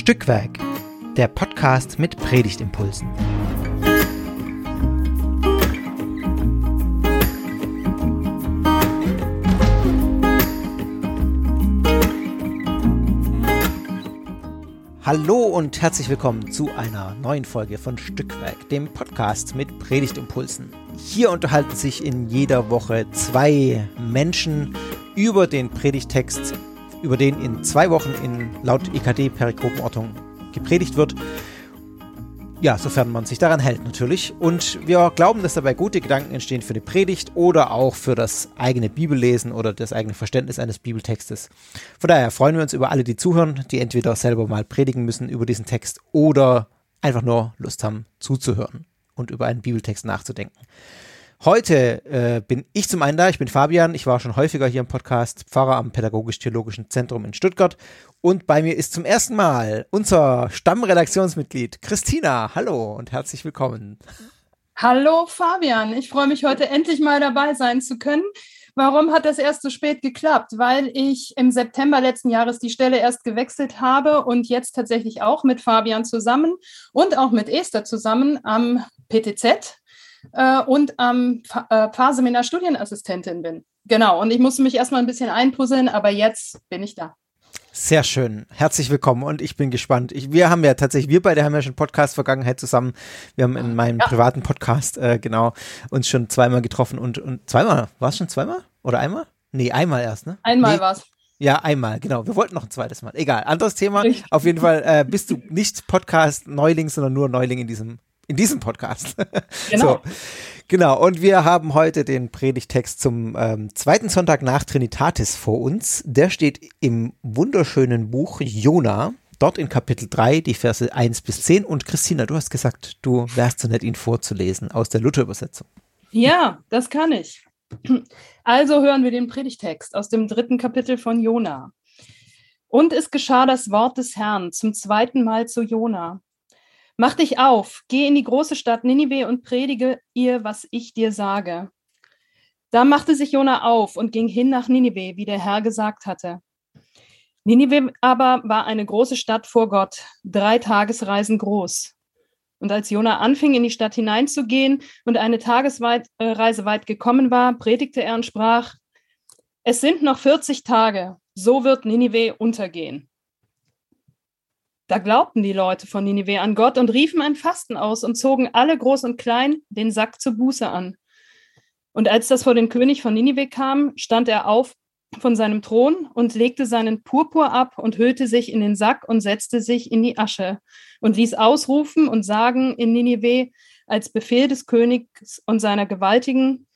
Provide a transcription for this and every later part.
Stückwerk, der Podcast mit Predigtimpulsen. Hallo und herzlich willkommen zu einer neuen Folge von Stückwerk, dem Podcast mit Predigtimpulsen. Hier unterhalten sich in jeder Woche zwei Menschen über den Predigtext über den in zwei Wochen in laut EKD-Perikopenordnung gepredigt wird. Ja, sofern man sich daran hält natürlich. Und wir glauben, dass dabei gute Gedanken entstehen für die Predigt oder auch für das eigene Bibellesen oder das eigene Verständnis eines Bibeltextes. Von daher freuen wir uns über alle, die zuhören, die entweder selber mal predigen müssen über diesen Text oder einfach nur Lust haben zuzuhören und über einen Bibeltext nachzudenken. Heute äh, bin ich zum einen da, ich bin Fabian, ich war schon häufiger hier im Podcast, Pfarrer am Pädagogisch-Theologischen Zentrum in Stuttgart und bei mir ist zum ersten Mal unser Stammredaktionsmitglied Christina. Hallo und herzlich willkommen. Hallo Fabian, ich freue mich heute endlich mal dabei sein zu können. Warum hat das erst so spät geklappt? Weil ich im September letzten Jahres die Stelle erst gewechselt habe und jetzt tatsächlich auch mit Fabian zusammen und auch mit Esther zusammen am PTZ, äh, und am äh, Pfarrseminar Studienassistentin bin. Genau, und ich musste mich erstmal ein bisschen einpuzzeln, aber jetzt bin ich da. Sehr schön. Herzlich willkommen und ich bin gespannt. Ich, wir haben ja tatsächlich, wir beide haben ja schon Podcast-Vergangenheit zusammen. Wir haben in meinem ja. privaten Podcast, äh, genau, uns schon zweimal getroffen und, und zweimal, war es schon zweimal? Oder einmal? Nee, einmal erst, ne? Einmal nee. war es. Ja, einmal, genau. Wir wollten noch ein zweites Mal. Egal, anderes Thema. Auf jeden Fall äh, bist du nicht Podcast-Neuling, sondern nur Neuling in diesem in diesem Podcast. Genau. So, genau. Und wir haben heute den Predigtext zum ähm, zweiten Sonntag nach Trinitatis vor uns. Der steht im wunderschönen Buch Jona. Dort in Kapitel 3, die Verse 1 bis 10. Und Christina, du hast gesagt, du wärst so nett, ihn vorzulesen aus der Luther-Übersetzung. Ja, das kann ich. Also hören wir den Predigtext aus dem dritten Kapitel von Jona. Und es geschah das Wort des Herrn zum zweiten Mal zu Jona. Mach dich auf, geh in die große Stadt Ninive und predige ihr, was ich dir sage. Da machte sich Jona auf und ging hin nach Ninive, wie der Herr gesagt hatte. Ninive aber war eine große Stadt vor Gott, drei Tagesreisen groß. Und als Jona anfing, in die Stadt hineinzugehen und eine Tagesreise äh, weit gekommen war, predigte er und sprach, es sind noch 40 Tage, so wird Ninive untergehen. Da glaubten die Leute von Ninive an Gott und riefen ein Fasten aus und zogen alle groß und klein den Sack zur Buße an. Und als das vor den König von Ninive kam, stand er auf von seinem Thron und legte seinen Purpur ab und hüllte sich in den Sack und setzte sich in die Asche und ließ ausrufen und sagen in Ninive als Befehl des Königs und seiner Gewaltigen,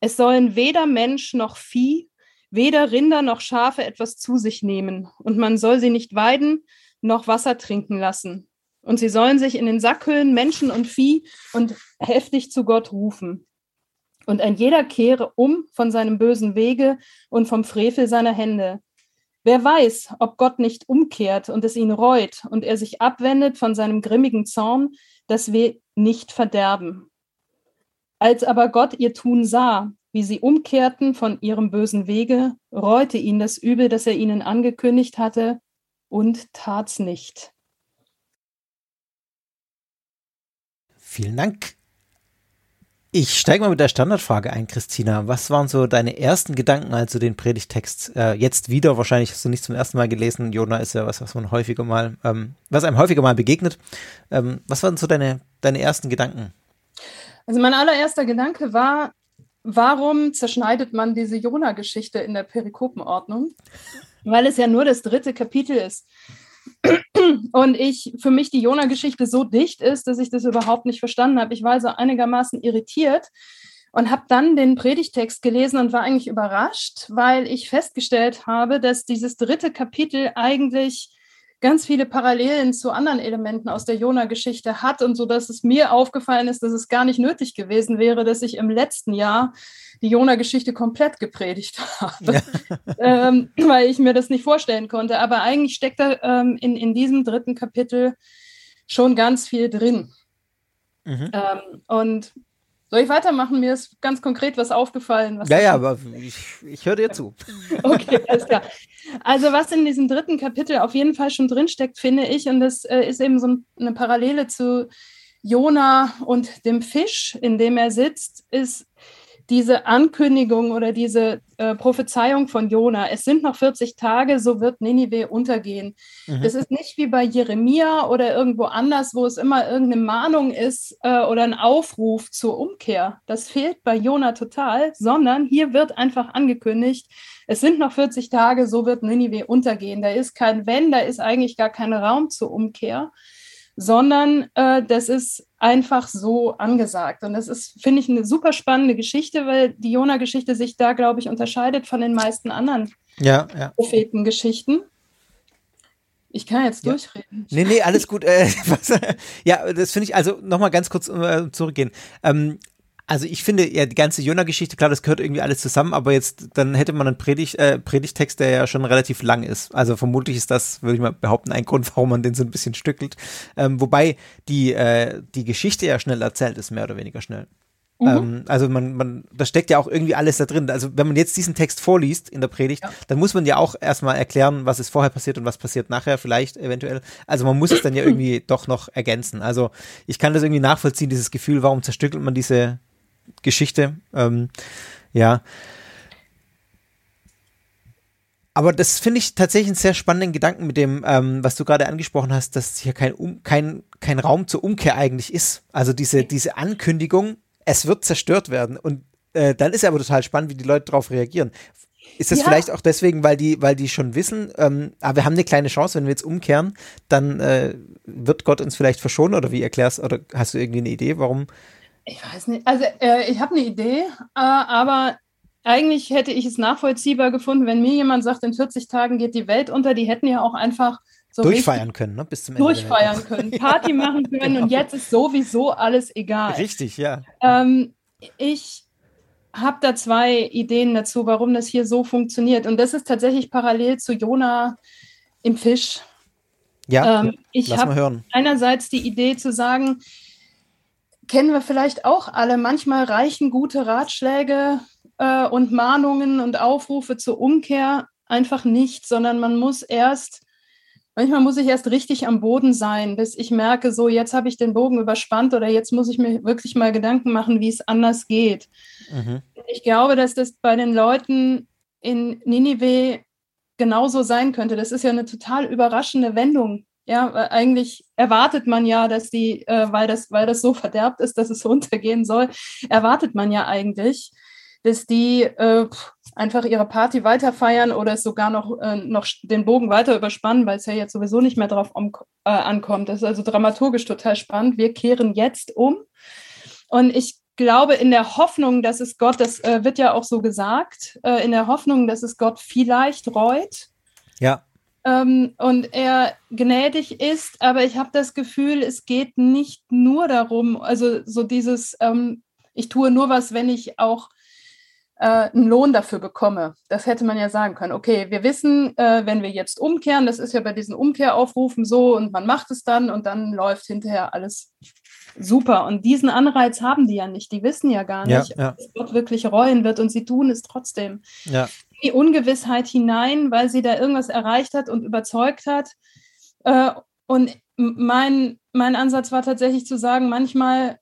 es sollen weder Mensch noch Vieh, weder Rinder noch Schafe etwas zu sich nehmen, und man soll sie nicht weiden, noch Wasser trinken lassen. Und sie sollen sich in den Sack hüllen, Menschen und Vieh, und heftig zu Gott rufen. Und ein jeder kehre um von seinem bösen Wege und vom Frevel seiner Hände. Wer weiß, ob Gott nicht umkehrt und es ihn reut und er sich abwendet von seinem grimmigen Zorn, dass wir nicht verderben. Als aber Gott ihr Tun sah, wie sie umkehrten von ihrem bösen Wege, reute ihn das Übel, das er ihnen angekündigt hatte, und tat's nicht. Vielen Dank. Ich steige mal mit der Standardfrage ein, Christina. Was waren so deine ersten Gedanken, als du den Predigtext äh, jetzt wieder, wahrscheinlich hast du nicht zum ersten Mal gelesen, Jona ist ja was, was man häufiger mal, ähm, was einem häufiger mal begegnet. Ähm, was waren so deine, deine ersten Gedanken? Also mein allererster Gedanke war, warum zerschneidet man diese Jona-Geschichte in der Perikopenordnung? Weil es ja nur das dritte Kapitel ist. Und ich für mich die Jona-Geschichte so dicht ist, dass ich das überhaupt nicht verstanden habe. Ich war also einigermaßen irritiert und habe dann den Predigtext gelesen und war eigentlich überrascht, weil ich festgestellt habe, dass dieses dritte Kapitel eigentlich ganz viele Parallelen zu anderen Elementen aus der Jona-Geschichte hat und so, dass es mir aufgefallen ist, dass es gar nicht nötig gewesen wäre, dass ich im letzten Jahr die Jona-Geschichte komplett gepredigt habe, ja. ähm, weil ich mir das nicht vorstellen konnte. Aber eigentlich steckt da ähm, in, in diesem dritten Kapitel schon ganz viel drin. Mhm. Ähm, und Soll ich weitermachen? Mir ist ganz konkret was aufgefallen. Was ja, ja, aber ich, ich höre dir zu. okay, alles klar. Also was in diesem dritten Kapitel auf jeden Fall schon drinsteckt, finde ich, und das äh, ist eben so eine Parallele zu Jona und dem Fisch, in dem er sitzt, ist diese Ankündigung oder diese äh, Prophezeiung von Jona, es sind noch 40 Tage, so wird Ninive untergehen. Mhm. Das ist nicht wie bei Jeremia oder irgendwo anders, wo es immer irgendeine Mahnung ist äh, oder ein Aufruf zur Umkehr. Das fehlt bei Jona total, sondern hier wird einfach angekündigt, es sind noch 40 Tage, so wird Ninive untergehen. Da ist kein Wenn, da ist eigentlich gar kein Raum zur Umkehr sondern äh, das ist einfach so angesagt. Und das ist, finde ich, eine super spannende Geschichte, weil die Jona-Geschichte sich da, glaube ich, unterscheidet von den meisten anderen ja, ja. Prophetengeschichten. Ich kann jetzt ja. durchreden. Nee, nee, alles gut. Äh, ja, das finde ich, also nochmal ganz kurz äh, zurückgehen. Ähm, also ich finde ja die ganze Jona-Geschichte, klar, das gehört irgendwie alles zusammen, aber jetzt, dann hätte man einen Predigt, äh, Predigtext, der ja schon relativ lang ist. Also vermutlich ist das, würde ich mal behaupten, ein Grund, warum man den so ein bisschen stückelt. Ähm, wobei die, äh, die Geschichte ja schnell erzählt ist, mehr oder weniger schnell. Mhm. Ähm, also man, man, da steckt ja auch irgendwie alles da drin. Also wenn man jetzt diesen Text vorliest in der Predigt, ja. dann muss man ja auch erstmal erklären, was ist vorher passiert und was passiert nachher, vielleicht eventuell. Also man muss es dann ja irgendwie doch noch ergänzen. Also ich kann das irgendwie nachvollziehen, dieses Gefühl, warum zerstückelt man diese, Geschichte. Ähm, ja. Aber das finde ich tatsächlich einen sehr spannenden Gedanken mit dem, ähm, was du gerade angesprochen hast, dass hier kein, um, kein, kein Raum zur Umkehr eigentlich ist. Also diese, diese Ankündigung, es wird zerstört werden. Und äh, dann ist ja aber total spannend, wie die Leute darauf reagieren. Ist das ja. vielleicht auch deswegen, weil die, weil die schon wissen, ähm, aber ah, wir haben eine kleine Chance, wenn wir jetzt umkehren, dann äh, wird Gott uns vielleicht verschonen oder wie erklärst, oder hast du irgendwie eine Idee, warum ich weiß nicht. Also äh, ich habe eine Idee, äh, aber eigentlich hätte ich es nachvollziehbar gefunden, wenn mir jemand sagt, in 40 Tagen geht die Welt unter. Die hätten ja auch einfach so durchfeiern können, ne? Bis zum Ende. Durchfeiern können, Party machen können genau. und jetzt ist sowieso alles egal. Richtig, ja. Ähm, ich habe da zwei Ideen dazu, warum das hier so funktioniert. Und das ist tatsächlich parallel zu Jona im Fisch. Ja, ähm, ich habe einerseits die Idee zu sagen, kennen wir vielleicht auch alle. Manchmal reichen gute Ratschläge äh, und Mahnungen und Aufrufe zur Umkehr einfach nicht, sondern man muss erst, manchmal muss ich erst richtig am Boden sein, bis ich merke, so jetzt habe ich den Bogen überspannt oder jetzt muss ich mir wirklich mal Gedanken machen, wie es anders geht. Mhm. Ich glaube, dass das bei den Leuten in Ninive genauso sein könnte. Das ist ja eine total überraschende Wendung ja, eigentlich erwartet man ja, dass die, äh, weil, das, weil das so verderbt ist, dass es runtergehen soll, erwartet man ja eigentlich, dass die äh, einfach ihre Party weiter feiern oder es sogar noch, äh, noch den Bogen weiter überspannen, weil es ja jetzt sowieso nicht mehr drauf um, äh, ankommt. Das ist also dramaturgisch total spannend. Wir kehren jetzt um. Und ich glaube, in der Hoffnung, dass es Gott, das äh, wird ja auch so gesagt, äh, in der Hoffnung, dass es Gott vielleicht reut. Ja ähm, und er gnädig ist, aber ich habe das Gefühl, es geht nicht nur darum, also so dieses, ähm, ich tue nur was, wenn ich auch äh, einen Lohn dafür bekomme. Das hätte man ja sagen können. Okay, wir wissen, äh, wenn wir jetzt umkehren, das ist ja bei diesen Umkehraufrufen so und man macht es dann und dann läuft hinterher alles super. Und diesen Anreiz haben die ja nicht. Die wissen ja gar nicht, ja, ja. ob es Gott wirklich reuen wird und sie tun es trotzdem. Ja die Ungewissheit hinein, weil sie da irgendwas erreicht hat und überzeugt hat. Äh, und mein, mein Ansatz war tatsächlich zu sagen, manchmal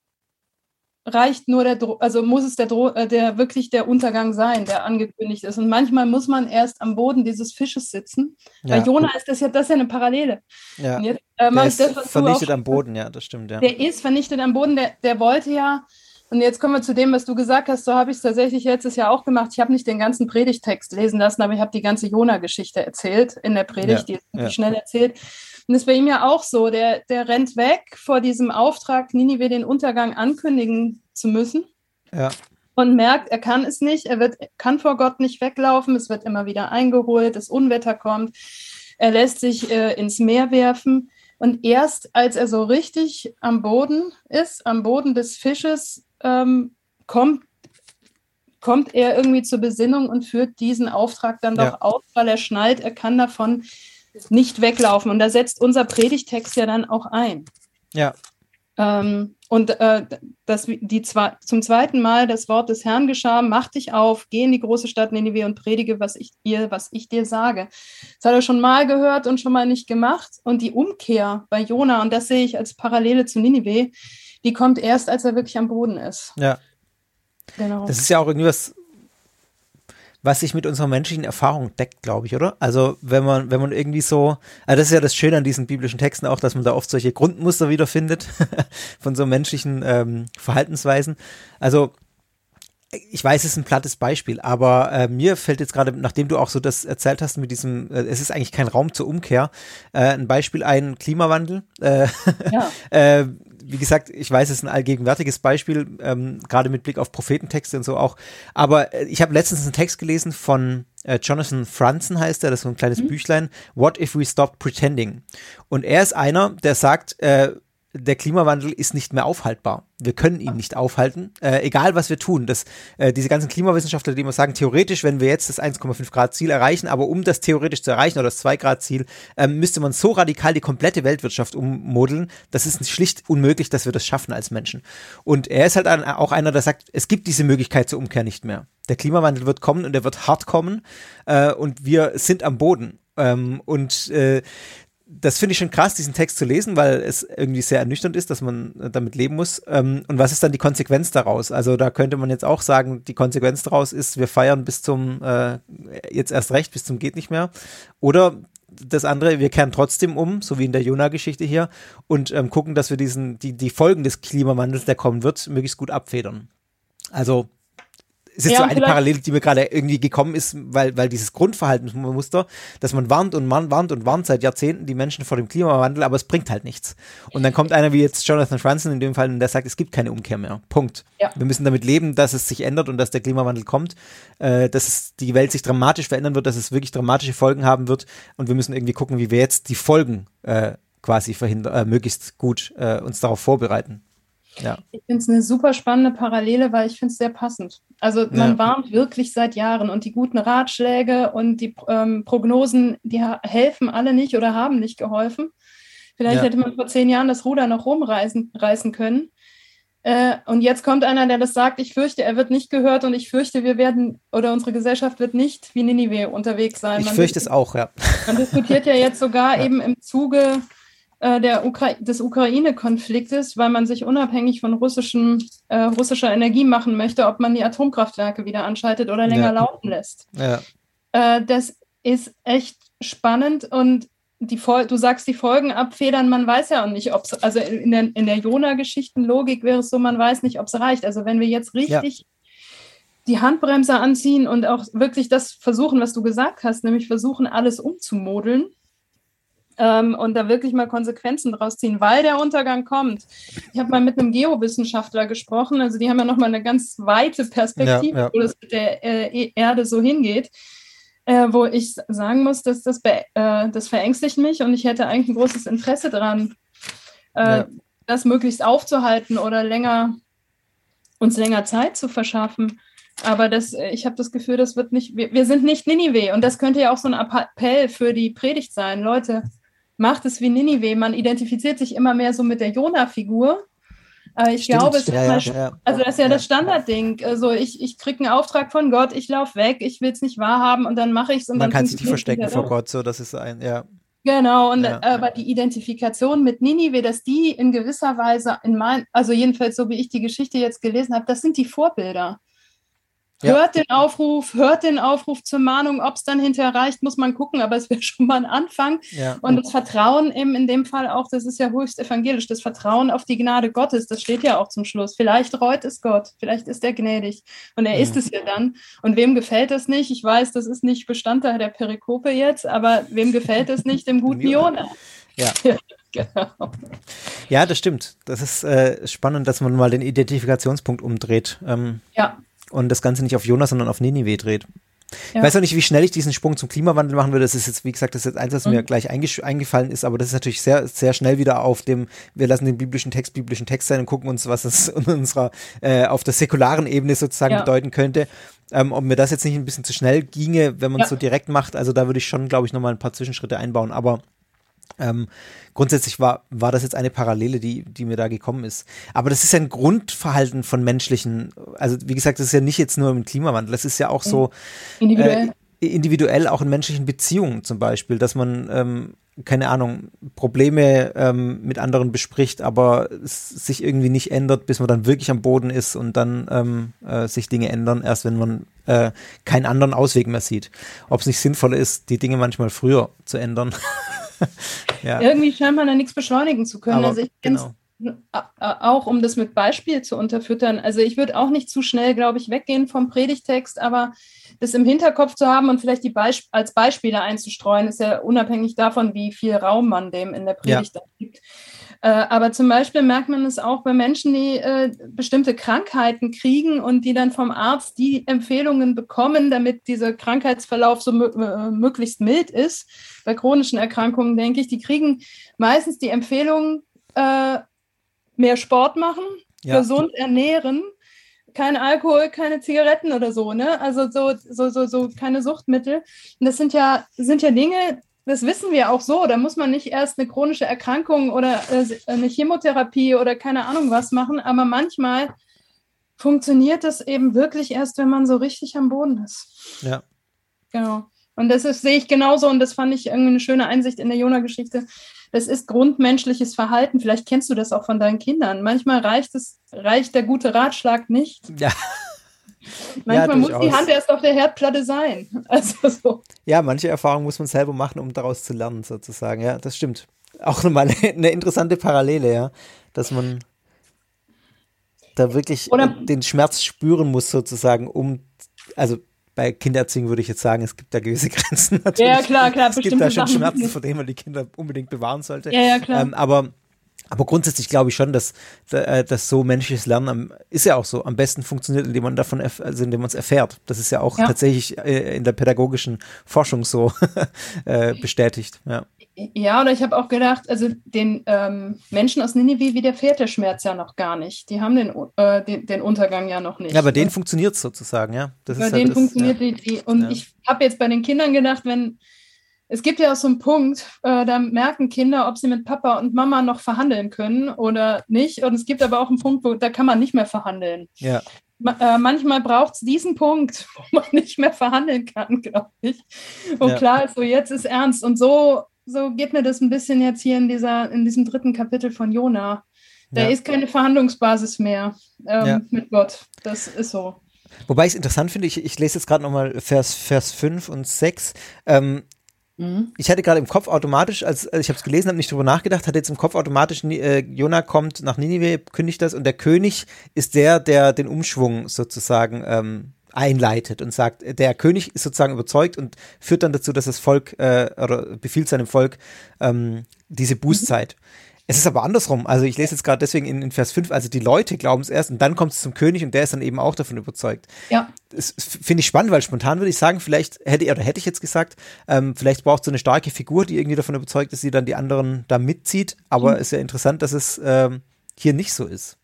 reicht nur der, Dro also muss es der, Dro äh, der wirklich der Untergang sein, der angekündigt ist. Und manchmal muss man erst am Boden dieses Fisches sitzen. Ja. Bei Jona ist das ja, das ist ja eine Parallele. Ja. Jetzt, äh, der ist das, vernichtet am Boden, ja, das stimmt, ja. Der ist vernichtet am Boden, der, der wollte ja und jetzt kommen wir zu dem, was du gesagt hast. So habe ich es tatsächlich letztes Jahr auch gemacht. Ich habe nicht den ganzen Predigtext lesen lassen, aber ich habe die ganze Jona-Geschichte erzählt in der Predigt, ja, die ja. schnell erzählt. Und das ist bei ihm ja auch so. Der, der rennt weg vor diesem Auftrag, Ninive den Untergang ankündigen zu müssen. Ja. Und merkt, er kann es nicht. Er wird, kann vor Gott nicht weglaufen. Es wird immer wieder eingeholt. Das Unwetter kommt. Er lässt sich äh, ins Meer werfen. Und erst als er so richtig am Boden ist, am Boden des Fisches, ähm, kommt, kommt er irgendwie zur Besinnung und führt diesen Auftrag dann doch ja. aus, weil er schnallt, er kann davon nicht weglaufen. Und da setzt unser Predigtext ja dann auch ein. Ja. Ähm, und äh, das, die zwei, zum zweiten Mal das Wort des Herrn geschah, mach dich auf, geh in die große Stadt Ninive und predige, was ich dir, was ich dir sage. Das hat er schon mal gehört und schon mal nicht gemacht. Und die Umkehr bei Jona, und das sehe ich als Parallele zu Ninive, die kommt erst, als er wirklich am Boden ist. Ja. Genau. Das ist ja auch irgendwie was, was sich mit unserer menschlichen Erfahrung deckt, glaube ich, oder? Also wenn man, wenn man irgendwie so, also das ist ja das Schöne an diesen biblischen Texten auch, dass man da oft solche Grundmuster wiederfindet von so menschlichen ähm, Verhaltensweisen. Also ich weiß, es ist ein plattes Beispiel, aber äh, mir fällt jetzt gerade, nachdem du auch so das erzählt hast mit diesem, äh, es ist eigentlich kein Raum zur Umkehr, äh, ein Beispiel ein Klimawandel. Äh, ja. wie gesagt, ich weiß, es ist ein allgegenwärtiges Beispiel, ähm, gerade mit Blick auf Prophetentexte und so auch. Aber äh, ich habe letztens einen Text gelesen von äh, Jonathan Franzen heißt er, das ist so ein kleines mhm. Büchlein, What if we stopped pretending? Und er ist einer, der sagt, äh, der Klimawandel ist nicht mehr aufhaltbar. Wir können ihn nicht aufhalten, äh, egal was wir tun. Das, äh, diese ganzen Klimawissenschaftler, die immer sagen, theoretisch, wenn wir jetzt das 1,5 Grad Ziel erreichen, aber um das theoretisch zu erreichen oder das 2 Grad Ziel, äh, müsste man so radikal die komplette Weltwirtschaft ummodeln, das ist schlicht unmöglich, dass wir das schaffen als Menschen. Und er ist halt ein, auch einer, der sagt, es gibt diese Möglichkeit zur Umkehr nicht mehr. Der Klimawandel wird kommen und er wird hart kommen äh, und wir sind am Boden. Ähm, und äh, das finde ich schon krass, diesen Text zu lesen, weil es irgendwie sehr ernüchternd ist, dass man damit leben muss. Ähm, und was ist dann die Konsequenz daraus? Also da könnte man jetzt auch sagen, die Konsequenz daraus ist, wir feiern bis zum, äh, jetzt erst recht, bis zum geht nicht mehr. Oder das andere, wir kehren trotzdem um, so wie in der Jona-Geschichte hier, und ähm, gucken, dass wir diesen, die, die Folgen des Klimawandels, der kommen wird, möglichst gut abfedern. Also ist jetzt ja, so eine Parallele, die mir gerade irgendwie gekommen ist, weil, weil dieses Grundverhaltensmuster, dass man warnt und man warnt und warnt seit Jahrzehnten die Menschen vor dem Klimawandel, aber es bringt halt nichts. Und dann kommt einer wie jetzt Jonathan Franzen in dem Fall und der sagt, es gibt keine Umkehr mehr. Punkt. Ja. Wir müssen damit leben, dass es sich ändert und dass der Klimawandel kommt, äh, dass es, die Welt sich dramatisch verändern wird, dass es wirklich dramatische Folgen haben wird und wir müssen irgendwie gucken, wie wir jetzt die Folgen äh, quasi verhindern, äh, möglichst gut äh, uns darauf vorbereiten. Ja. Ich finde es eine super spannende Parallele, weil ich finde es sehr passend. Also man ja. warnt wirklich seit Jahren und die guten Ratschläge und die ähm, Prognosen, die helfen alle nicht oder haben nicht geholfen. Vielleicht ja. hätte man vor zehn Jahren das Ruder noch rumreißen reißen können. Äh, und jetzt kommt einer, der das sagt, ich fürchte, er wird nicht gehört und ich fürchte, wir werden oder unsere Gesellschaft wird nicht wie Ninive unterwegs sein. Ich man fürchte es auch, ja. Man diskutiert ja jetzt sogar ja. eben im Zuge der Ukra des Ukraine-Konfliktes, weil man sich unabhängig von russischem, äh, russischer Energie machen möchte, ob man die Atomkraftwerke wieder anschaltet oder länger ja. laufen lässt. Ja. Äh, das ist echt spannend und die du sagst, die Folgen abfedern, man weiß ja auch nicht, ob es, also in der, in der Jona-Geschichten-Logik wäre es so, man weiß nicht, ob es reicht. Also wenn wir jetzt richtig ja. die Handbremse anziehen und auch wirklich das versuchen, was du gesagt hast, nämlich versuchen, alles umzumodeln, ähm, und da wirklich mal Konsequenzen draus ziehen, weil der Untergang kommt. Ich habe mal mit einem Geowissenschaftler gesprochen, also die haben ja nochmal eine ganz weite Perspektive, ja, ja. wo das mit der äh, Erde so hingeht. Äh, wo ich sagen muss, dass das, äh, das verängstigt mich und ich hätte eigentlich ein großes Interesse daran, äh, ja. das möglichst aufzuhalten oder länger uns länger Zeit zu verschaffen. Aber das, äh, ich habe das Gefühl, das wird nicht, wir, wir sind nicht Ninive und das könnte ja auch so ein Appell für die Predigt sein. Leute, macht es wie Ninive. Man identifiziert sich immer mehr so mit der Jona-Figur. Aber ich Stimmt. glaube, es ja, ist ja, ja, also das ist ja, das Standardding. Also ich, ich kriege einen Auftrag von Gott, ich laufe weg, ich will es nicht wahrhaben und dann mache ich es. Man kann sich nicht verstecken vor Gott, so das ist ein, ja. Genau, und aber die Identifikation mit Ninive, dass die in gewisser Weise in mein, also jedenfalls so wie ich die Geschichte jetzt gelesen habe, das sind die Vorbilder. Ja. Hört den Aufruf, hört den Aufruf zur Mahnung. Ob es dann hinterher reicht, muss man gucken, aber es wäre schon mal ein Anfang. Ja. Und das Vertrauen eben in dem Fall auch, das ist ja höchst evangelisch, das Vertrauen auf die Gnade Gottes, das steht ja auch zum Schluss. Vielleicht reut es Gott, vielleicht ist er gnädig. Und er ja. ist es ja dann. Und wem gefällt das nicht? Ich weiß, das ist nicht Bestandteil der Perikope jetzt, aber wem gefällt es nicht? Dem guten Jona. Ja. genau. Ja, das stimmt. Das ist äh, spannend, dass man mal den Identifikationspunkt umdreht. Ähm, ja und das Ganze nicht auf Jonas, sondern auf Ninive dreht. Ja. Ich weiß auch nicht, wie schnell ich diesen Sprung zum Klimawandel machen würde. Das ist jetzt, wie gesagt, das ist jetzt eins, was mhm. mir gleich eingefallen ist, aber das ist natürlich sehr, sehr schnell wieder auf dem, wir lassen den biblischen Text biblischen Text sein und gucken uns, was es in unserer, äh, auf der säkularen Ebene sozusagen ja. bedeuten könnte. Ähm, ob mir das jetzt nicht ein bisschen zu schnell ginge, wenn man es ja. so direkt macht, also da würde ich schon, glaube ich, nochmal ein paar Zwischenschritte einbauen, aber Ähm, grundsätzlich war, war das jetzt eine Parallele, die, die mir da gekommen ist. Aber das ist ja ein Grundverhalten von menschlichen, also wie gesagt, das ist ja nicht jetzt nur im Klimawandel, das ist ja auch so individuell, äh, individuell auch in menschlichen Beziehungen zum Beispiel, dass man ähm, keine Ahnung, Probleme ähm, mit anderen bespricht, aber es sich irgendwie nicht ändert, bis man dann wirklich am Boden ist und dann ähm, äh, sich Dinge ändern, erst wenn man äh, keinen anderen Ausweg mehr sieht. Ob es nicht sinnvoller ist, die Dinge manchmal früher zu ändern. ja. Irgendwie scheint man da nichts beschleunigen zu können. Aber, also ich genau. auch um das mit Beispiel zu unterfüttern. Also ich würde auch nicht zu schnell, glaube ich, weggehen vom Predigtext, aber das im Hinterkopf zu haben und vielleicht die Beisp als Beispiele einzustreuen, ist ja unabhängig davon, wie viel Raum man dem in der Predigt ja. gibt. Äh, aber zum Beispiel merkt man es auch bei Menschen, die äh, bestimmte Krankheiten kriegen und die dann vom Arzt die Empfehlungen bekommen, damit dieser Krankheitsverlauf so äh, möglichst mild ist. Bei chronischen Erkrankungen denke ich, die kriegen meistens die Empfehlung, äh, mehr Sport machen, ja. gesund ernähren kein Alkohol, keine Zigaretten oder so, ne? Also so, so, so, so keine Suchtmittel. Und das sind ja, sind ja Dinge, das wissen wir auch so. Da muss man nicht erst eine chronische Erkrankung oder äh, eine Chemotherapie oder keine Ahnung was machen, aber manchmal funktioniert das eben wirklich erst, wenn man so richtig am Boden ist. Ja. Genau. Und das ist, sehe ich genauso und das fand ich irgendwie eine schöne Einsicht in der Jona-Geschichte. Das ist grundmenschliches Verhalten. Vielleicht kennst du das auch von deinen Kindern. Manchmal reicht es, reicht der gute Ratschlag nicht. Ja. Manchmal ja, muss die Hand erst auf der Herdplatte sein. Also so. Ja, manche Erfahrungen muss man selber machen, um daraus zu lernen, sozusagen. Ja, das stimmt. Auch nochmal eine interessante Parallele, ja, dass man da wirklich Oder den Schmerz spüren muss, sozusagen, um, also bei Kindererziehung würde ich jetzt sagen, es gibt da gewisse Grenzen natürlich. Ja, klar, klar. Es gibt da schon Sachen. Schmerzen, vor denen man die Kinder unbedingt bewahren sollte. Ja, ja, klar. Ähm, aber, aber grundsätzlich glaube ich schon, dass, äh, dass so menschliches Lernen ist ja auch so am besten funktioniert, indem man davon, also indem man es erfährt. Das ist ja auch ja. tatsächlich äh, in der pädagogischen Forschung so äh, bestätigt. Ja. Ja, oder ich habe auch gedacht, also den ähm, Menschen aus Ninive widerfährt der Schmerz ja noch gar nicht. Die haben den, äh, den, den, Untergang ja noch nicht. Ja, bei denen ne? funktioniert es sozusagen, ja. Das bei denen halt funktioniert ja. die, Und ich habe jetzt bei den Kindern gedacht, wenn es gibt ja auch so einen Punkt, äh, da merken Kinder, ob sie mit Papa und Mama noch verhandeln können oder nicht. Und es gibt aber auch einen Punkt, wo da kann man nicht mehr verhandeln. Ja. Äh, manchmal braucht es diesen Punkt, wo man nicht mehr verhandeln kann, glaube ich. Wo ja. klar ist, so jetzt ist ernst. Und so so geht mir das ein bisschen jetzt hier in, dieser, in diesem dritten Kapitel von Jona. Da ja. ist keine Verhandlungsbasis mehr ähm, ja. mit Gott. Das ist so. Wobei ich es interessant finde, ich, ich lese jetzt gerade nochmal Vers, Vers 5 und 6. Ähm, mhm. Ich hatte gerade im Kopf automatisch, als, als ich habe es gelesen habe, nicht drüber nachgedacht, hatte jetzt im Kopf automatisch, äh, Jona kommt nach Ninive, kündigt das und der König ist der, der den Umschwung sozusagen ähm, einleitet und sagt, der König ist sozusagen überzeugt und führt dann dazu, dass das Volk äh, oder befiehlt seinem Volk ähm, diese Bußzeit. Mhm. Es ist aber andersrum. Also ich lese jetzt gerade deswegen in, in, Vers 5, also die Leute glauben es erst und dann kommt es zum König und der ist dann eben auch davon überzeugt. Ja. Das finde ich spannend, weil spontan würde ich sagen, vielleicht hätte oder hätte ich jetzt gesagt, ähm, vielleicht braucht es so eine starke Figur, die irgendwie davon überzeugt ist, die dann die anderen da mitzieht. Aber mhm. es ist ja interessant, dass es ähm, hier nicht so ist.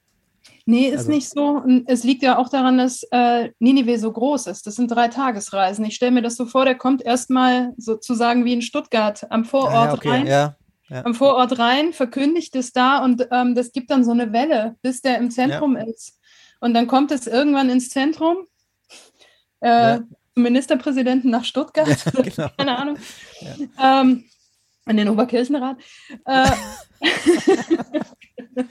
Nee, ist also. nicht so. Es liegt ja auch daran, dass äh, Ninive so groß ist. Das sind drei Tagesreisen. Ich stelle mir das so vor, der kommt erstmal sozusagen wie in Stuttgart am Vorort ah, ja, okay. rein. Ja, ja. Am Vorort rein, verkündigt es da und ähm, das gibt dann so eine Welle, bis der im Zentrum ist. Und dann kommt es irgendwann ins Zentrum. Äh, Ministerpräsidenten nach Stuttgart. Genau. Keine Ahnung. Ähm, an den Oberkirchenrat. Äh,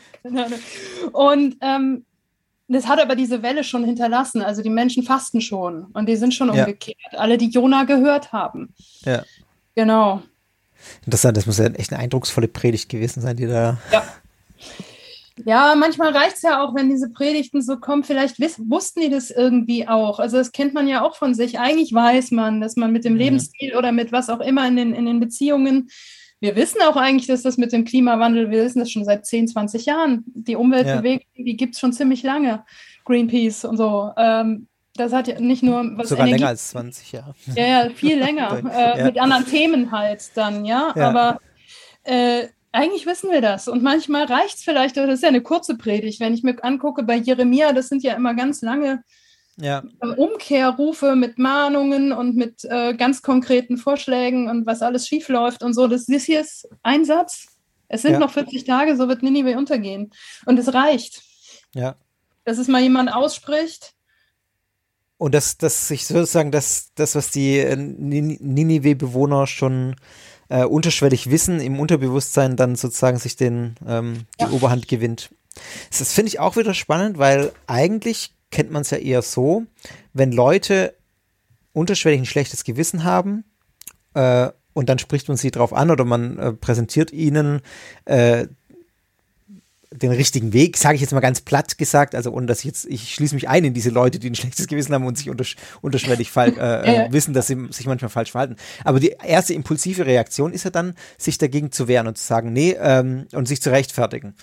Und ähm, das hat aber diese Welle schon hinterlassen. Also die Menschen fasten schon und die sind schon ja. umgekehrt. Alle, die Jona gehört haben. Ja. Genau. Interessant, das muss ja echt eine eindrucksvolle Predigt gewesen sein, die da. Ja. Ja, manchmal reicht es ja auch, wenn diese Predigten so kommen. Vielleicht wussten die das irgendwie auch. Also, das kennt man ja auch von sich. Eigentlich weiß man, dass man mit dem mhm. Lebensstil oder mit was auch immer in den, in den Beziehungen wir wissen auch eigentlich, dass das mit dem Klimawandel, wir wissen das schon seit 10, 20 Jahren. Die Umweltbewegung, ja. die gibt es schon ziemlich lange. Greenpeace und so. Ähm, das hat ja nicht nur was. Sogar Energie länger als 20 Jahre. Ja, ja, viel länger. äh, ja. Mit anderen Themen halt dann, ja. ja. Aber äh, eigentlich wissen wir das. Und manchmal reicht es vielleicht, das ist ja eine kurze Predigt, wenn ich mir angucke bei Jeremia, das sind ja immer ganz lange ja. Umkehrrufe mit Mahnungen und mit äh, ganz konkreten Vorschlägen und was alles schiefläuft und so. Das, das hier ist ein Satz. Es sind ja. noch 40 Tage, so wird Ninive untergehen. Und es reicht. Ja. Dass es mal jemand ausspricht. Und dass, dass sich sozusagen das, das was die äh, Ninive-Bewohner schon äh, unterschwellig wissen, im Unterbewusstsein dann sozusagen sich den, ähm, die ja. Oberhand gewinnt. Das finde ich auch wieder spannend, weil eigentlich kennt man es ja eher so, wenn Leute unterschwellig ein schlechtes Gewissen haben äh, und dann spricht man sie drauf an oder man äh, präsentiert ihnen äh, den richtigen Weg, sage ich jetzt mal ganz platt gesagt, also ohne dass ich jetzt, ich schließe mich ein in diese Leute, die ein schlechtes Gewissen haben und sich untersch unterschwellig äh, äh, wissen, dass sie sich manchmal falsch verhalten. Aber die erste impulsive Reaktion ist ja dann, sich dagegen zu wehren und zu sagen, nee, ähm, und sich zu rechtfertigen.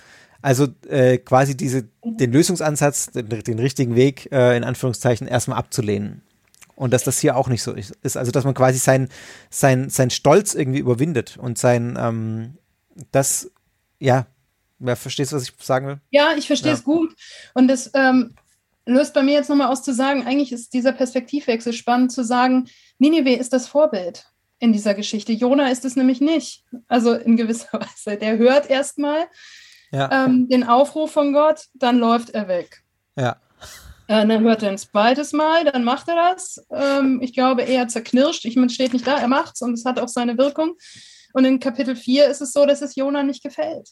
Also äh, quasi diese, den Lösungsansatz, den, den richtigen Weg, äh, in Anführungszeichen, erstmal abzulehnen. Und dass das hier auch nicht so ist. Also, dass man quasi sein, sein, sein Stolz irgendwie überwindet und sein, ähm, das, ja, ja, verstehst du, was ich sagen will? Ja, ich verstehe es ja. gut. Und das ähm, löst bei mir jetzt nochmal aus zu sagen, eigentlich ist dieser Perspektivwechsel spannend zu sagen, Ninive ist das Vorbild in dieser Geschichte. Jona ist es nämlich nicht. Also in gewisser Weise. Der hört erstmal ja. ähm, den Aufruf von Gott, dann läuft er weg. Ja. Äh, dann hört er ein zweites Mal, dann macht er das. Ähm, ich glaube, er zerknirscht. Ich meine, steht nicht da, er macht es und es hat auch seine Wirkung. Und in Kapitel 4 ist es so, dass es Jona nicht gefällt.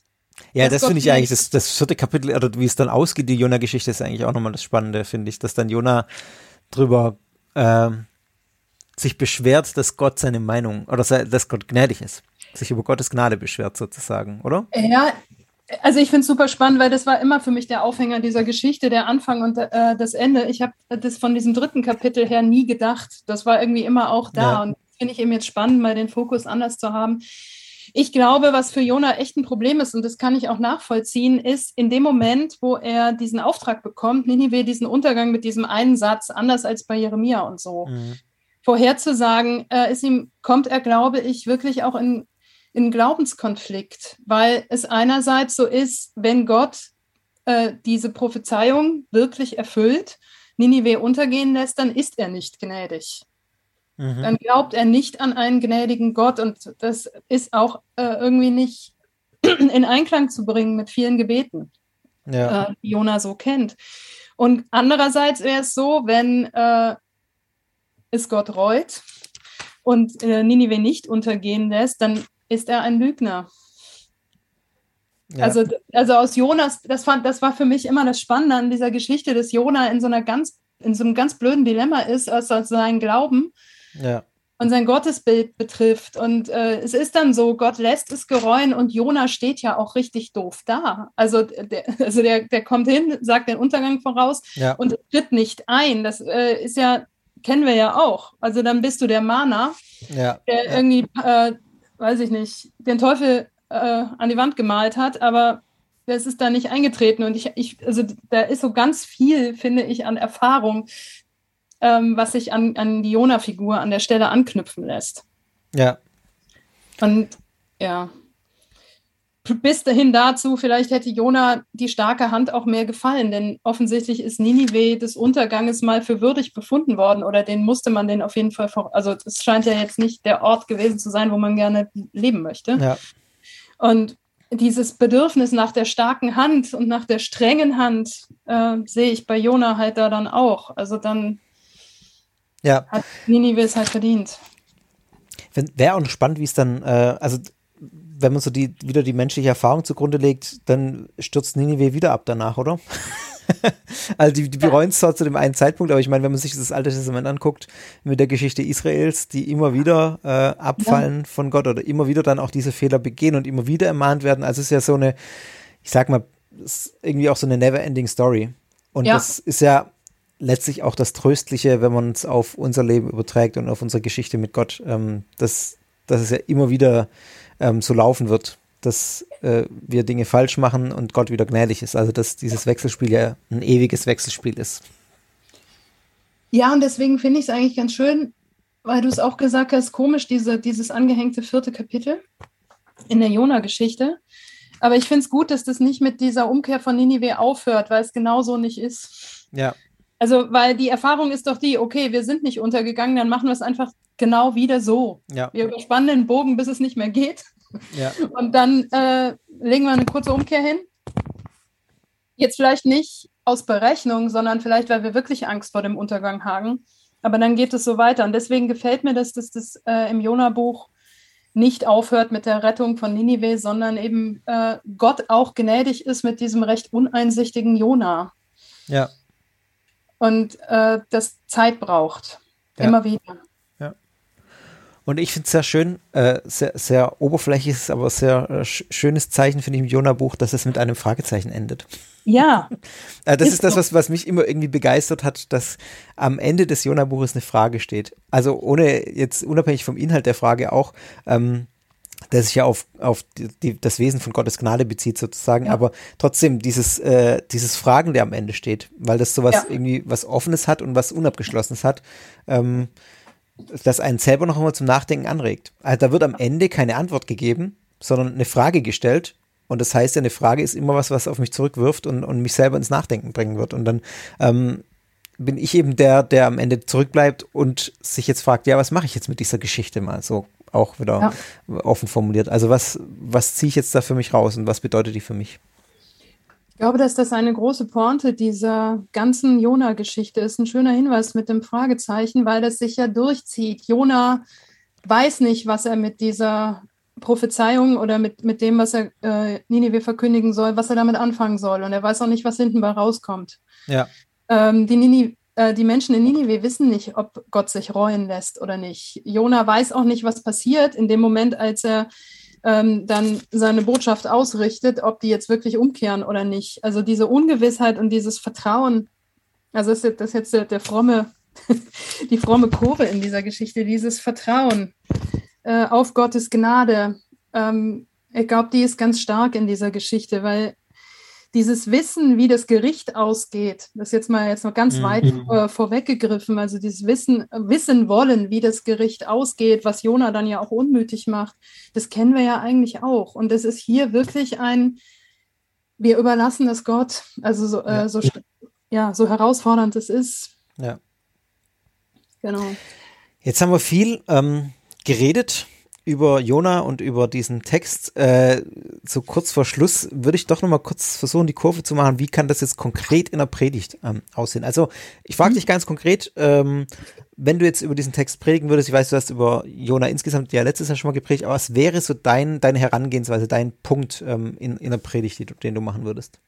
Ja, das finde ich eigentlich, das, das vierte Kapitel, oder wie es dann ausgeht, die Jona-Geschichte ist eigentlich auch nochmal das Spannende, finde ich, dass dann Jona drüber ähm, sich beschwert, dass Gott seine Meinung, oder dass Gott gnädig ist. Sich über Gottes Gnade beschwert sozusagen, oder? Ja, also ich finde es super spannend, weil das war immer für mich der Aufhänger dieser Geschichte, der Anfang und äh, das Ende. Ich habe das von diesem dritten Kapitel her nie gedacht. Das war irgendwie immer auch da. Ja. Und finde ich eben jetzt spannend, mal den Fokus anders zu haben. Ich glaube, was für Jona echt ein Problem ist, und das kann ich auch nachvollziehen, ist in dem Moment, wo er diesen Auftrag bekommt, Ninive diesen Untergang mit diesem einen Satz, anders als bei Jeremia und so, mhm. vorherzusagen, äh, ist ihm, kommt er, glaube ich, wirklich auch in in Glaubenskonflikt, weil es einerseits so ist, wenn Gott äh, diese Prophezeiung wirklich erfüllt, Ninive untergehen lässt, dann ist er nicht gnädig. Mhm. Dann glaubt er nicht an einen gnädigen Gott und das ist auch äh, irgendwie nicht in Einklang zu bringen mit vielen Gebeten, ja. äh, die Jona so kennt. Und andererseits wäre es so, wenn äh, es Gott reut und äh, Ninive nicht untergehen lässt, dann ist er ein Lügner. Ja. Also, also aus Jonas, das, fand, das war für mich immer das Spannende an dieser Geschichte, dass Jona in so einer ganz, in so einem ganz blöden Dilemma ist, als sein Glauben ja. und sein Gottesbild betrifft. Und äh, es ist dann so, Gott lässt es gereuen und Jona steht ja auch richtig doof da. Also der, also der, der kommt hin, sagt den Untergang voraus ja. und tritt nicht ein. Das äh, ist ja, kennen wir ja auch. Also dann bist du der Mana, der irgendwie äh, weiß ich nicht, den Teufel äh, an die Wand gemalt hat, aber es ist da nicht eingetreten. Und ich, ich, also da ist so ganz viel, finde ich, an Erfahrung, ähm, was sich an, an die Jona-Figur an der Stelle anknüpfen lässt. Ja. Und ja bis dahin dazu, vielleicht hätte Jona die starke Hand auch mehr gefallen, denn offensichtlich ist Ninive des Unterganges mal für würdig befunden worden oder den musste man den auf jeden Fall, vor, also es scheint ja jetzt nicht der Ort gewesen zu sein, wo man gerne leben möchte. Ja. Und dieses Bedürfnis nach der starken Hand und nach der strengen Hand äh, sehe ich bei Jona halt da dann auch. Also dann ja. hat Ninive es halt verdient. Wäre auch spannend, wie es dann, äh, also wenn man so die, wieder die menschliche Erfahrung zugrunde legt, dann stürzt Ninive wieder ab danach, oder? also die, die bereuen es zwar zu dem einen Zeitpunkt, aber ich meine, wenn man sich das Alte Testament anguckt mit der Geschichte Israels, die immer wieder äh, abfallen ja. von Gott oder immer wieder dann auch diese Fehler begehen und immer wieder ermahnt werden. Also es ist ja so eine, ich sag mal, irgendwie auch so eine never-ending Story. Und ja. das ist ja letztlich auch das Tröstliche, wenn man es auf unser Leben überträgt und auf unsere Geschichte mit Gott. Ähm, das, das ist ja immer wieder ähm, so laufen wird, dass äh, wir Dinge falsch machen und Gott wieder gnädig ist. Also dass dieses Wechselspiel ja ein ewiges Wechselspiel ist. Ja, und deswegen finde ich es eigentlich ganz schön, weil du es auch gesagt hast, komisch, diese, dieses angehängte vierte Kapitel in der Jona-Geschichte. Aber ich finde es gut, dass das nicht mit dieser Umkehr von Ninive aufhört, weil es genau so nicht ist. Ja. Also, weil die Erfahrung ist doch die, okay, wir sind nicht untergegangen, dann machen wir es einfach genau wieder so. Ja. Wir überspannen den Bogen, bis es nicht mehr geht. Ja. Und dann äh, legen wir eine kurze Umkehr hin. Jetzt vielleicht nicht aus Berechnung, sondern vielleicht, weil wir wirklich Angst vor dem Untergang haben. Aber dann geht es so weiter. Und deswegen gefällt mir das, dass das äh, im Jona-Buch nicht aufhört mit der Rettung von Ninive, sondern eben äh, Gott auch gnädig ist mit diesem recht uneinsichtigen Jona. Ja. Und äh, das Zeit braucht. Ja. Immer wieder. Und ich finde es sehr schön, äh, sehr, sehr oberflächliches, aber sehr äh, sch schönes Zeichen, finde ich im Jona-Buch, dass es mit einem Fragezeichen endet. Ja. Äh, das Ist ist das, was, was mich immer irgendwie begeistert hat, dass am Ende des Jona-Buches eine Frage steht. Also ohne jetzt unabhängig vom Inhalt der Frage auch, ähm, der sich ja auf, auf die, die, das Wesen von Gottes Gnade bezieht sozusagen, Ja. aber trotzdem dieses, äh, dieses Fragen, der am Ende steht, weil das sowas Ja. irgendwie was Offenes hat und was Unabgeschlossenes hat, ähm, das einen selber noch einmal zum Nachdenken anregt. Also da wird am Ende keine Antwort gegeben, sondern eine Frage gestellt. Und das heißt ja, eine Frage ist immer was, was auf mich zurückwirft und, und mich selber ins Nachdenken bringen wird. Und dann ähm, bin ich eben der, der am Ende zurückbleibt und sich jetzt fragt, ja, was mache ich jetzt mit dieser Geschichte mal so auch wieder offen formuliert. Also was, was ziehe ich jetzt da für mich raus und was bedeutet die für mich? Ich glaube, dass das eine große Pointe dieser ganzen Jona-Geschichte ist. Ein schöner Hinweis mit dem Fragezeichen, weil das sich ja durchzieht. Jona weiß nicht, was er mit dieser Prophezeiung oder mit, mit dem, was er äh, Ninive verkündigen soll, was er damit anfangen soll. Und er weiß auch nicht, was hinten bei rauskommt. Ja, Ähm, die, Nini, die Menschen in Ninive wissen nicht, ob Gott sich reuen lässt oder nicht. Jona weiß auch nicht, was passiert in dem Moment, als er ähm, dann seine Botschaft ausrichtet, ob die jetzt wirklich umkehren oder nicht. Also diese Ungewissheit und dieses Vertrauen, also das ist jetzt, das ist jetzt der, der fromme, die fromme Kurve in dieser Geschichte, dieses Vertrauen äh, auf Gottes Gnade. Ähm, ich glaube, die ist ganz stark in dieser Geschichte, weil dieses Wissen, wie das Gericht ausgeht, das jetzt mal jetzt noch ganz Mhm. weit äh, vorweggegriffen, also dieses Wissen, äh, wissen wollen, wie das Gericht ausgeht, was Jona dann ja auch unmütig macht, das kennen wir ja eigentlich auch. Und das ist hier wirklich ein, wir überlassen das Gott, also so, Ja. äh, so, ja, so herausfordernd es ist. ja. Genau. Jetzt haben wir viel ähm, geredet über Jona und über diesen Text. Äh, so kurz vor Schluss würde ich doch noch mal kurz versuchen, die Kurve zu machen. Wie kann das jetzt konkret in der Predigt ähm, aussehen? Also ich frage dich ganz konkret, ähm, wenn du jetzt über diesen Text predigen würdest, ich weiß, du hast über Jona insgesamt ja letztes Jahr schon mal gepredigt, aber was wäre so dein, deine Herangehensweise, dein Punkt ähm, in, in der Predigt, die, den du machen würdest?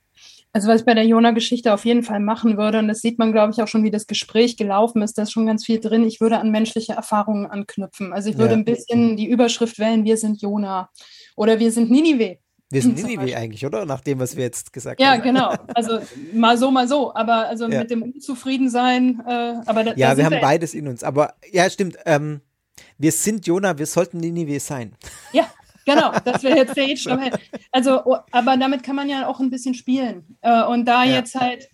Also was ich bei der Jona-Geschichte auf jeden Fall machen würde, und das sieht man, glaube ich, auch schon, wie das Gespräch gelaufen ist, da ist schon ganz viel drin. Ich würde an menschliche Erfahrungen anknüpfen. Also ich würde Ja. ein bisschen die Überschrift wählen, wir sind Jona oder wir sind Ninive. Wir sind Ninive eigentlich, oder? Nach dem, was wir jetzt gesagt Ja, haben. genau. Also mal so, mal so. Aber also Ja. mit dem Unzufriedensein, äh, aber da, Ja, da wir haben beides in uns. Aber ja, stimmt. Ähm, wir sind Jona, wir sollten Ninive sein. Ja, genau, das wäre jetzt der Edstrom. Also, oh, aber damit kann man ja auch ein bisschen spielen. Äh, Und da Ja. jetzt halt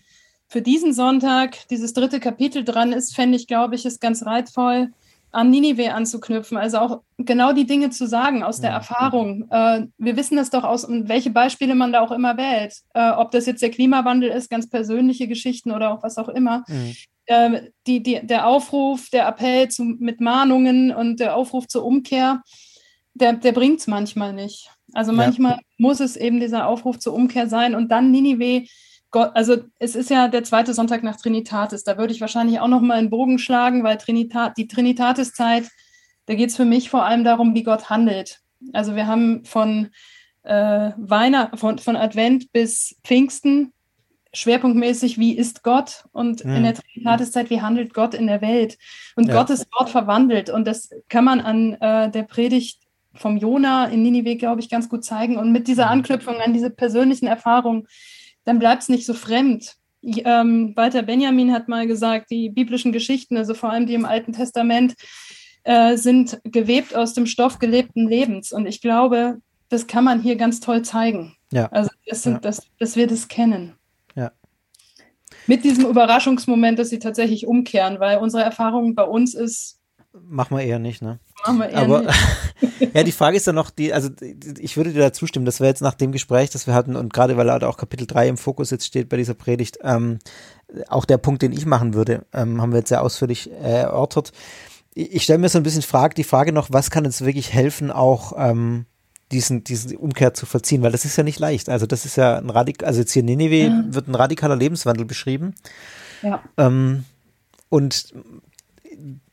für diesen Sonntag dieses dritte Kapitel dran ist, fände ich, glaube ich, ist ganz reizvoll, an Ninive anzuknüpfen. Also auch genau die Dinge zu sagen aus der Mhm. Erfahrung. Äh, Wir wissen das doch aus, und welche Beispiele man da auch immer wählt. Äh, Ob das jetzt der Klimawandel ist, ganz persönliche Geschichten oder auch was auch immer Mhm. die, die, der Aufruf, der Appell zu, mit Mahnungen und der Aufruf zur Umkehr, der, der bringt es manchmal nicht. Also Ja. manchmal muss es eben dieser Aufruf zur Umkehr sein und dann Ninive. Gott, also es ist ja der zweite Sonntag nach Trinitatis. Da würde ich wahrscheinlich auch noch mal einen Bogen schlagen, weil Trinita die Trinitatis-Zeit, da geht es für mich vor allem darum, wie Gott handelt. Also wir haben von äh, Weihnachten, von, von Advent bis Pfingsten schwerpunktmäßig, wie ist Gott? Und Mhm. in der Trinitatiszeit, wie handelt Gott in der Welt? Und Ja. Gottes Wort verwandelt. Und das kann man an äh, der Predigt vom Jona in Ninive, glaube ich, ganz gut zeigen. Und mit dieser Mhm. Anknüpfung an diese persönlichen Erfahrungen, dann bleibt es nicht so fremd. Ähm, Walter Benjamin hat mal gesagt, die biblischen Geschichten, also vor allem die im Alten Testament, äh, sind gewebt aus dem Stoff gelebten Lebens. Und ich glaube, das kann man hier ganz toll zeigen. Ja. Also, das sind, Ja. das, dass wir das kennen. Ja. Mit diesem Überraschungsmoment, dass sie tatsächlich umkehren, weil unsere Erfahrung bei uns ist, Machen wir eher nicht, ne? machen wir eher Aber nicht. ja, die Frage ist dann noch, die, also ich würde dir da zustimmen, das wäre jetzt nach dem Gespräch, das wir hatten und gerade weil auch Kapitel 3 im Fokus jetzt steht bei dieser Predigt, ähm, auch der Punkt, den ich machen würde, ähm, haben wir jetzt sehr ausführlich äh, erörtert. Ich, ich stelle mir so ein bisschen Frage, die Frage noch, was kann uns wirklich helfen, auch ähm, diesen, diesen Umkehr zu verziehen, weil das ist ja nicht leicht. Also das ist ja ein Radik, also jetzt hier Nineveh ja. wird ein radikaler Lebenswandel beschrieben. Ja. Ähm, und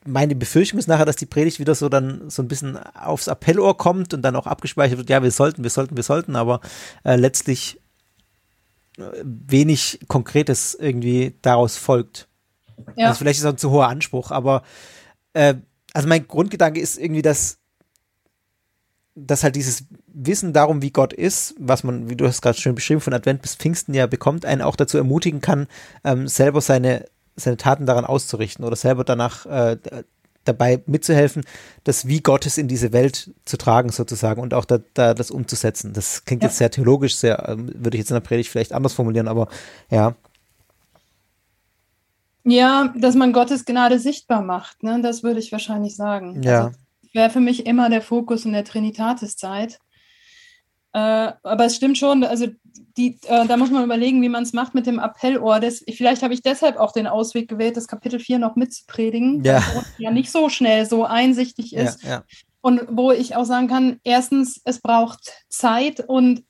meine Befürchtung ist nachher, dass die Predigt wieder so dann so ein bisschen aufs Appellohr kommt und dann auch abgespeichert wird, ja, wir sollten, wir sollten, wir sollten, aber äh, letztlich äh, wenig Konkretes irgendwie daraus folgt. Ja. Also vielleicht ist das ein zu hoher Anspruch, aber äh, also mein Grundgedanke ist irgendwie, dass dass halt dieses Wissen darum, wie Gott ist, was man, wie du hast gerade schön beschrieben, von Advent bis Pfingsten ja bekommt, einen auch dazu ermutigen kann, ähm, selber seine, seine Taten daran auszurichten oder selber danach äh, dabei mitzuhelfen, das Wie Gottes in diese Welt zu tragen sozusagen und auch da, da das umzusetzen. Das klingt ja. jetzt sehr theologisch, sehr, ähm, würde ich jetzt in der Predigt vielleicht anders formulieren, aber ja. Ja, dass man Gottes Gnade sichtbar macht, ne? das würde ich wahrscheinlich sagen. Ja. Also, wäre für mich immer der Fokus in der Trinitatis-Zeit. Äh, aber es stimmt schon, also die, äh, da muss man überlegen, wie man es macht mit dem Appellohr. Das, vielleicht habe ich deshalb auch den Ausweg gewählt, das Kapitel 4 noch mitzupredigen, ja. weil es ja nicht so schnell so einsichtig ist. Ja, ja. Und wo ich auch sagen kann, erstens, es braucht Zeit und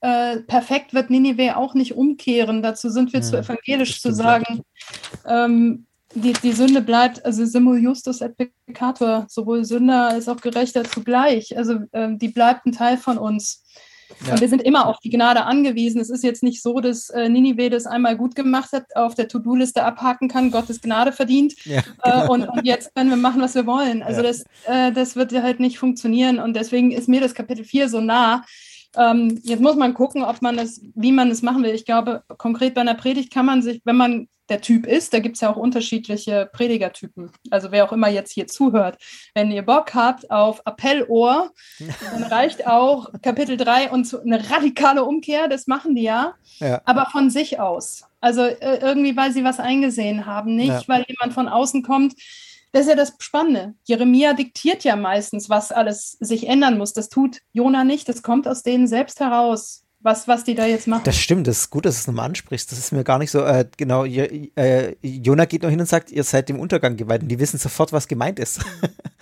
äh, perfekt wird Ninive auch nicht umkehren. Dazu sind wir zu hm, evangelisch zu sagen, ähm, die, die Sünde bleibt, also simul justus et peccator, sowohl Sünder als auch Gerechter zugleich. Also ähm, die bleibt ein Teil von uns. Ja. Und wir sind immer auf die Gnade angewiesen. Es ist jetzt nicht so, dass äh, Ninive das einmal gut gemacht hat, auf der To-Do-Liste abhaken kann, Gottes Gnade verdient ja, genau. äh, und, und, jetzt können wir machen, was wir wollen. Also ja. das, äh, das wird halt nicht funktionieren und deswegen ist mir das Kapitel 4 so nah. Ähm, jetzt muss man gucken, ob man das, wie man es machen will. Ich glaube, konkret bei einer Predigt kann man sich, wenn man der Typ ist. Da gibt es ja auch unterschiedliche Predigertypen. Also wer auch immer jetzt hier zuhört. Wenn ihr Bock habt auf Appellohr, dann reicht auch Kapitel 3 und eine radikale Umkehr, das machen die ja, ja. aber von sich aus. Also äh, irgendwie, weil sie was eingesehen haben, nicht ja. weil jemand von außen kommt. Das ist ja das Spannende. Jeremia diktiert ja meistens, was alles sich ändern muss. Das tut Jona nicht. Das kommt aus denen selbst heraus was, was die da jetzt machen. Das stimmt, das ist gut, dass du es nochmal ansprichst. Das ist mir gar nicht so, äh, genau, äh, Jona geht noch hin und sagt, ihr seid dem Untergang geweiht und die wissen sofort, was gemeint ist.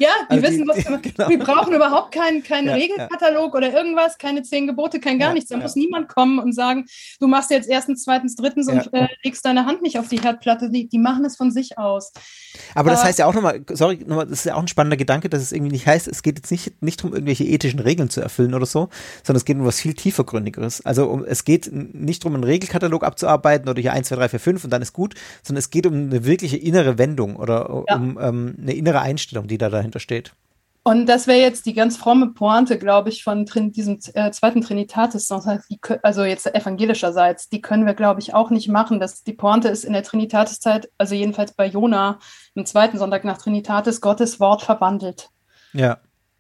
Ja, die also wissen, die, was die, genau. wir brauchen überhaupt keinen kein ja, Regelkatalog ja. oder irgendwas, keine zehn Gebote, kein gar ja, nichts. Da muss niemand kommen und sagen, du machst jetzt erstens, zweitens, drittens und äh, legst deine Hand nicht auf die Herdplatte. Die, die machen es von sich aus. Aber das äh, heißt ja auch nochmal, sorry, nochmal, das ist ja auch ein spannender Gedanke, dass es irgendwie nicht heißt, es geht jetzt nicht, nicht darum, irgendwelche ethischen Regeln zu erfüllen oder so, sondern es geht um was viel tiefergründigeres. Also um, es geht nicht darum, einen Regelkatalog abzuarbeiten oder hier 1, 2, 3, 4, 5 und dann ist gut, sondern es geht um eine wirkliche innere Wendung oder ja. um ähm, eine innere Einstellung, die da dahinter steht. Und das wäre jetzt die ganz fromme Pointe, glaube ich, von diesem äh, zweiten Trinitatis, also jetzt evangelischerseits, die können wir, glaube ich, auch nicht machen. Das, die Pointe ist in der Trinitatiszeit, also jedenfalls bei Jona, im zweiten Sonntag nach Trinitatis, Gottes Wort verwandelt. Ja.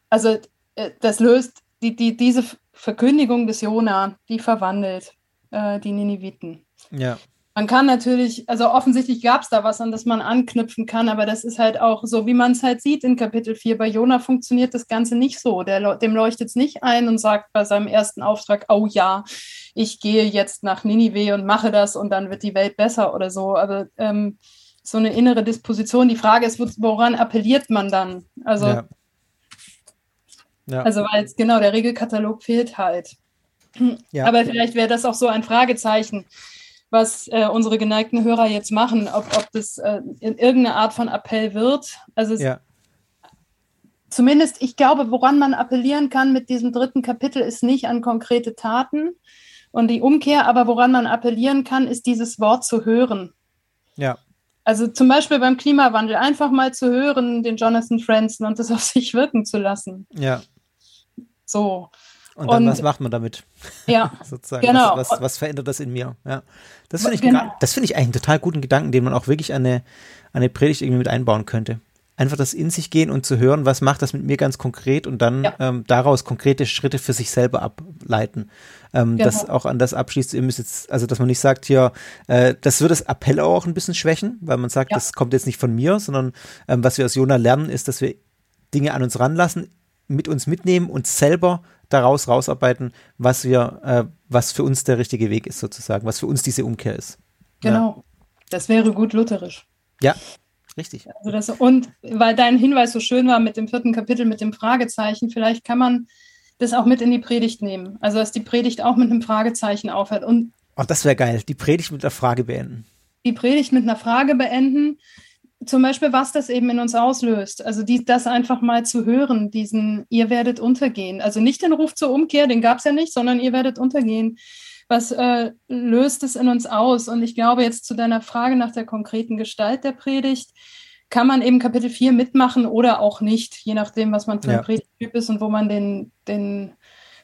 Also äh, das löst die, die, diese Verkündigung des Jona, die verwandelt äh, die Nineviten. Ja. Man kann natürlich, also offensichtlich gab es da was, an das man anknüpfen kann, aber das ist halt auch so, wie man es halt sieht in Kapitel 4. Bei Jona funktioniert das Ganze nicht so. Der, dem leuchtet es nicht ein und sagt bei seinem ersten Auftrag, oh ja, ich gehe jetzt nach Ninive und mache das und dann wird die Welt besser oder so. Aber ähm, so eine innere Disposition. Die Frage ist, woran appelliert man dann? Also, ja. Ja. also weil es genau der Regelkatalog fehlt halt. Ja. Aber vielleicht wäre das auch so ein Fragezeichen was äh, unsere geneigten Hörer jetzt machen, ob, ob das äh, in irgendeine Art von Appell wird. Also es, ja. zumindest, ich glaube, woran man appellieren kann mit diesem dritten Kapitel, ist nicht an konkrete Taten und die Umkehr, aber woran man appellieren kann, ist dieses Wort zu hören. Ja. Also zum Beispiel beim Klimawandel einfach mal zu hören, den Jonathan Franzen und das auf sich wirken zu lassen. Ja. So. Und dann, und, was macht man damit? Ja, sozusagen. Genau. Was, was, was, verändert das in mir? Ja. Das finde ich, genau. das ich eigentlich einen total guten Gedanken, den man auch wirklich an eine, eine Predigt irgendwie mit einbauen könnte. Einfach das in sich gehen und zu hören, was macht das mit mir ganz konkret und dann ja. ähm, daraus konkrete Schritte für sich selber ableiten. Ähm, genau. Das auch an das abschließt, ihr müsst jetzt, also dass man nicht sagt, hier, äh, das wird das Appell auch ein bisschen schwächen, weil man sagt, ja. das kommt jetzt nicht von mir, sondern ähm, was wir aus Jona lernen, ist, dass wir Dinge an uns ranlassen, mit uns mitnehmen und selber daraus rausarbeiten, was wir, äh, was für uns der richtige Weg ist, sozusagen, was für uns diese Umkehr ist. Genau. Ja. Das wäre gut lutherisch. Ja, richtig. Also das, und weil dein Hinweis so schön war mit dem vierten Kapitel, mit dem Fragezeichen, vielleicht kann man das auch mit in die Predigt nehmen. Also dass die Predigt auch mit einem Fragezeichen aufhört. Und oh, das wäre geil. Die Predigt mit einer Frage beenden. Die Predigt mit einer Frage beenden. Zum Beispiel, was das eben in uns auslöst. Also die, das einfach mal zu hören, diesen, ihr werdet untergehen. Also nicht den Ruf zur Umkehr, den gab es ja nicht, sondern ihr werdet untergehen. Was äh, löst es in uns aus? Und ich glaube jetzt zu deiner Frage nach der konkreten Gestalt der Predigt, kann man eben Kapitel 4 mitmachen oder auch nicht, je nachdem, was man für ein Predigttyp ist und wo man den, den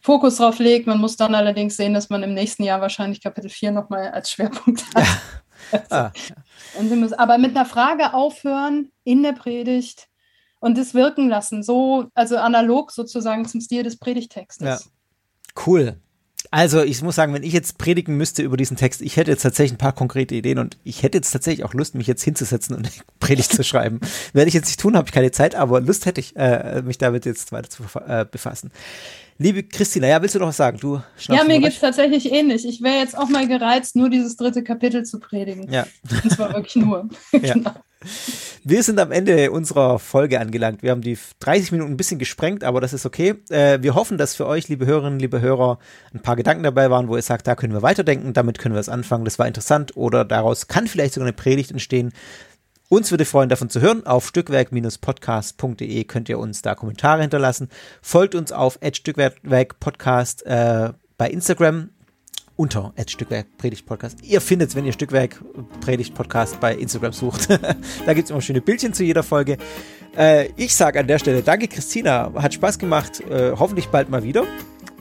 Fokus drauf legt. Man muss dann allerdings sehen, dass man im nächsten Jahr wahrscheinlich Kapitel 4 nochmal als Schwerpunkt hat. Ja. Ah, ja. Müssen, aber mit einer Frage aufhören in der Predigt und das wirken lassen, so, also analog sozusagen zum Stil des Predigtextes. Ja. Cool. Also ich muss sagen, wenn ich jetzt predigen müsste über diesen Text, ich hätte jetzt tatsächlich ein paar konkrete Ideen und ich hätte jetzt tatsächlich auch Lust, mich jetzt hinzusetzen und Predigt zu schreiben. Werde ich jetzt nicht tun, habe ich keine Zeit, aber Lust hätte ich, äh, mich damit jetzt weiter zu äh, befassen. Liebe Christina, ja, willst du noch was sagen? Du ja, mir geht es tatsächlich ähnlich. Ich wäre jetzt auch mal gereizt, nur dieses dritte Kapitel zu predigen. Ja. Und zwar wirklich nur. Ja. genau. Wir sind am Ende unserer Folge angelangt. Wir haben die 30 Minuten ein bisschen gesprengt, aber das ist okay. Äh, wir hoffen, dass für euch, liebe Hörerinnen, liebe Hörer, ein paar Gedanken dabei waren, wo ihr sagt, da können wir weiterdenken, damit können wir es anfangen, das war interessant oder daraus kann vielleicht sogar eine Predigt entstehen. Uns würde freuen, davon zu hören. Auf stückwerk-podcast.de könnt ihr uns da Kommentare hinterlassen. Folgt uns auf Stückwerk Podcast äh, bei Instagram unter Stückwerk Predigt Podcast. Ihr findet es, wenn ihr Stückwerk Predigt Podcast bei Instagram sucht. da gibt es immer schöne Bildchen zu jeder Folge. Äh, ich sage an der Stelle danke, Christina. Hat Spaß gemacht. Äh, hoffentlich bald mal wieder.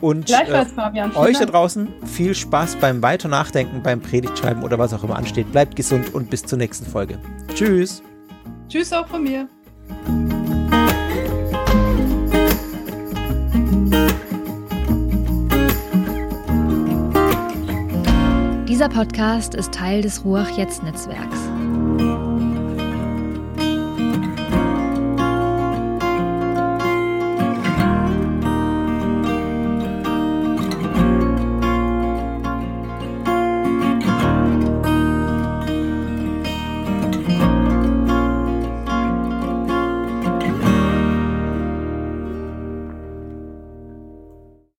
Und äh, Fabian, euch da draußen viel Spaß beim Weiter Nachdenken, beim Predigtschreiben oder was auch immer ansteht. Bleibt gesund und bis zur nächsten Folge. Tschüss. Tschüss auch von mir. Dieser Podcast ist Teil des Ruach Jetzt Netzwerks.